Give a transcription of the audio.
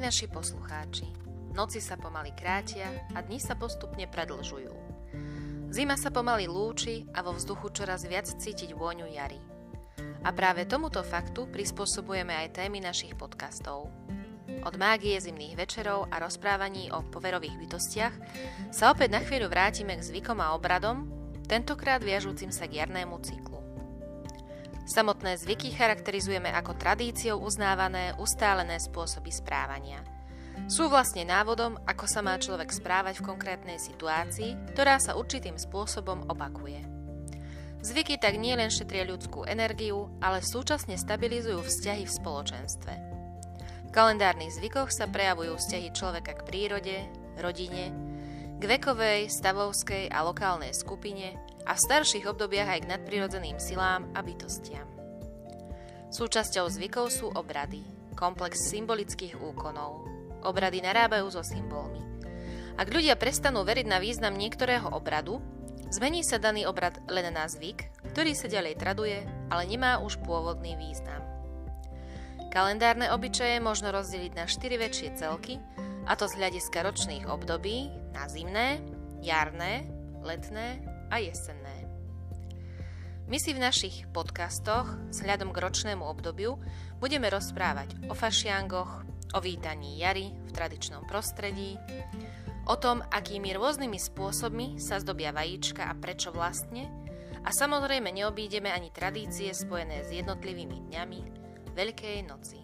naši poslucháči. Noci sa pomaly krátia a dni sa postupne predlžujú. Zima sa pomaly lúči a vo vzduchu čoraz viac cítiť vôňu jary. A práve tomuto faktu prispôsobujeme aj témy našich podcastov. Od mágie zimných večerov a rozprávaní o poverových bytostiach sa opäť na chvíľu vrátime k zvykom a obradom, tentokrát viažúcim sa k jarnému cyklu. Samotné zvyky charakterizujeme ako tradíciou uznávané, ustálené spôsoby správania. Sú vlastne návodom, ako sa má človek správať v konkrétnej situácii, ktorá sa určitým spôsobom opakuje. Zvyky tak nielen šetria ľudskú energiu, ale súčasne stabilizujú vzťahy v spoločenstve. V kalendárnych zvykoch sa prejavujú vzťahy človeka k prírode, rodine, k vekovej, stavovskej a lokálnej skupine a v starších obdobiach aj k nadprirodzeným silám a bytostiam. Súčasťou zvykov sú obrady, komplex symbolických úkonov. Obrady narábajú so symbolmi. Ak ľudia prestanú veriť na význam niektorého obradu, zmení sa daný obrad len na zvyk, ktorý sa ďalej traduje, ale nemá už pôvodný význam. Kalendárne obyčaje možno rozdeliť na 4 väčšie celky, a to z hľadiska ročných období na zimné, jarné, letné a jesenné. My si v našich podcastoch s hľadom k ročnému obdobiu budeme rozprávať o fašiangoch, o vítaní jary v tradičnom prostredí, o tom, akými rôznymi spôsobmi sa zdobia vajíčka a prečo vlastne, a samozrejme neobídeme ani tradície spojené s jednotlivými dňami Veľkej noci.